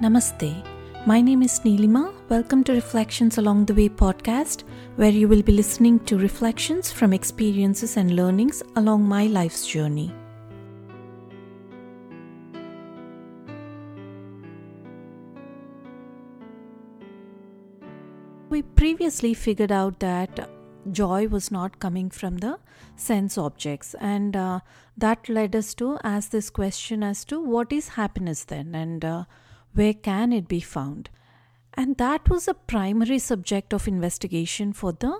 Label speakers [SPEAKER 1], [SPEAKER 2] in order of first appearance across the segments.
[SPEAKER 1] Namaste. My name is Neelima. Welcome to Reflections Along the Way podcast, where you will be listening to reflections from experiences and learnings along my life's journey. We previously figured out that joy was not coming from the sense objects, and uh, that led us to ask this question as to what is happiness then, and uh, where can it be found? And that was a primary subject of investigation for the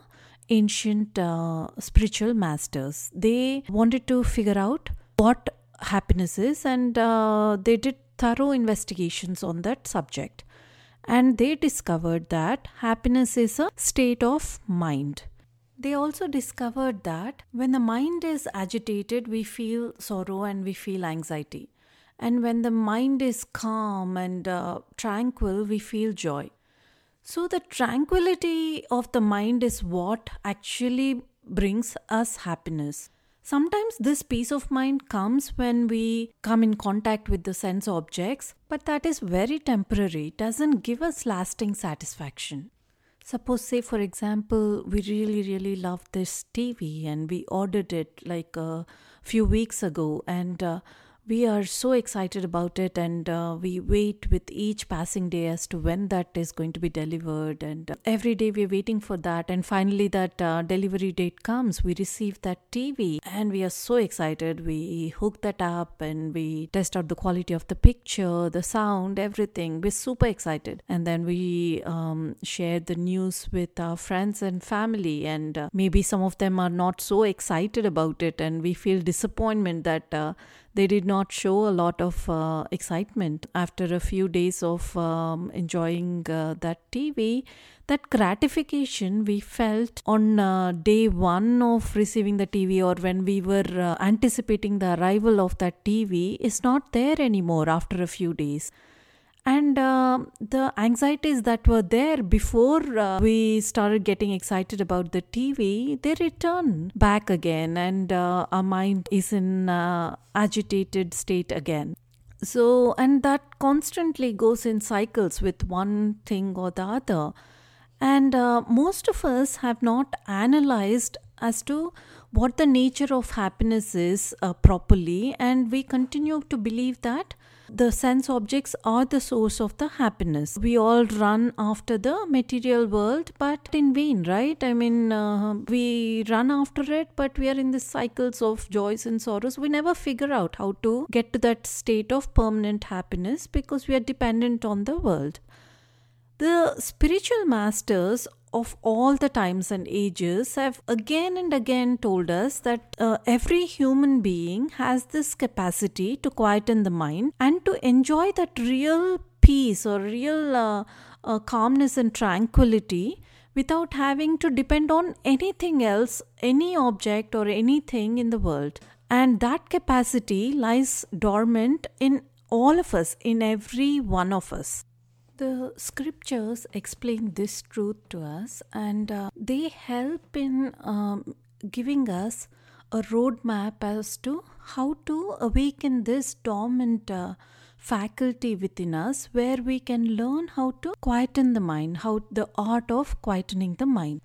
[SPEAKER 1] ancient uh, spiritual masters. They wanted to figure out what happiness is, and uh, they did thorough investigations on that subject. And they discovered that happiness is a state of mind. They also discovered that when the mind is agitated, we feel sorrow and we feel anxiety. And when the mind is calm and uh, tranquil, we feel joy. So, the tranquility of the mind is what actually brings us happiness. Sometimes this peace of mind comes when we come in contact with the sense objects, but that is very temporary, it doesn't give us lasting satisfaction. Suppose, say, for example, we really, really love this TV and we ordered it like a few weeks ago, and uh, we are so excited about it and uh, we wait with each passing day as to when that is going to be delivered and uh, every day we're waiting for that and finally that uh, delivery date comes. We receive that tv and we are so excited. We hook that up and we test out the quality of the picture the sound everything. We're super excited. And then we um, share the news with our friends and family and uh, maybe some of them are not so excited about it and we feel disappointment that uh, they did not show a lot of uh, excitement after a few days of um, enjoying uh, that TV. That gratification we felt on uh, day one of receiving the TV or when we were uh, anticipating the arrival of that TV is not there anymore after a few days and uh, the anxieties that were there before uh, we started getting excited about the tv they return back again and uh, our mind is in uh, agitated state again. So and that constantly goes in cycles with one thing or the other. And uh, most of us have not analyzed as to what the nature of happiness is uh, properly and we continue to believe that the sense objects are the source of the happiness. We all run after the material world, but in vain, right? I mean, uh, we run after it, but we are in the cycles of joys and sorrows. We never figure out how to get to that state of permanent happiness because we are dependent on the world. The spiritual masters of all the times and ages have again and again told us that uh, every human being has this capacity to quieten the mind and to enjoy that real peace or real uh, uh, calmness and tranquility without having to depend on anything else, any object or anything in the world. And that capacity lies dormant in all of us, in every one of us. The scriptures explain this truth to us and uh, they help in um, giving us a roadmap as to how to awaken this dormant uh, faculty within us where we can learn how to quieten the mind, how the art of quietening the mind.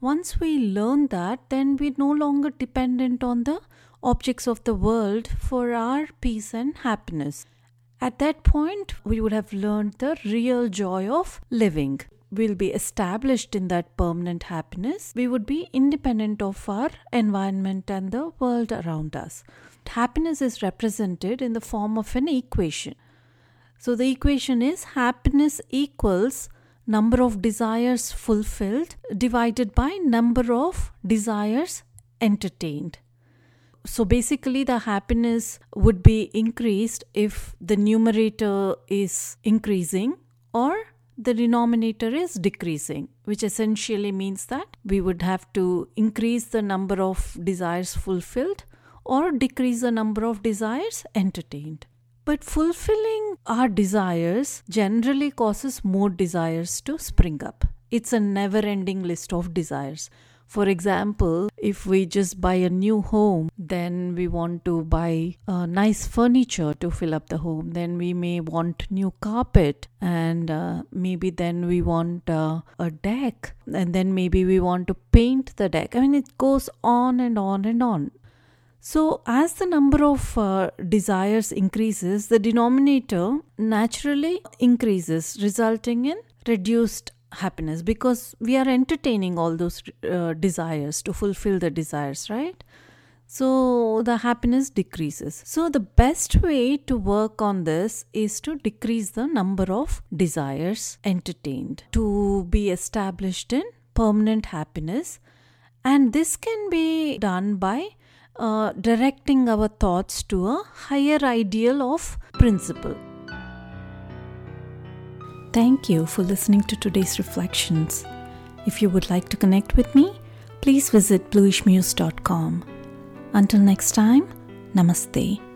[SPEAKER 1] Once we learn that, then we're no longer dependent on the objects of the world for our peace and happiness. At that point, we would have learned the real joy of living. We'll be established in that permanent happiness. We would be independent of our environment and the world around us. Happiness is represented in the form of an equation. So the equation is happiness equals number of desires fulfilled divided by number of desires entertained so basically the happiness would be increased if the numerator is increasing or the denominator is decreasing which essentially means that we would have to increase the number of desires fulfilled or decrease the number of desires entertained. But fulfilling our desires generally causes more desires to spring up. It's a never ending list of desires For example, if we just buy a new home, then we want to buy nice furniture to fill up the home. Then we may want new carpet, and uh, maybe then we want uh, a deck, and then maybe we want to paint the deck. I mean, it goes on and on and on. So, as the number of uh, desires increases, the denominator naturally increases, resulting in reduced happiness because we are entertaining all those uh, desires to fulfill the desires, right? So the happiness decreases. So the best way to work on this is to decrease the number of desires entertained to be established in permanent happiness. And this can be done by uh, directing our thoughts to a higher ideal of principle. Thank you for listening to today's reflections. If you would like to connect with me, please visit bluishmuse.com. Until next time, namaste.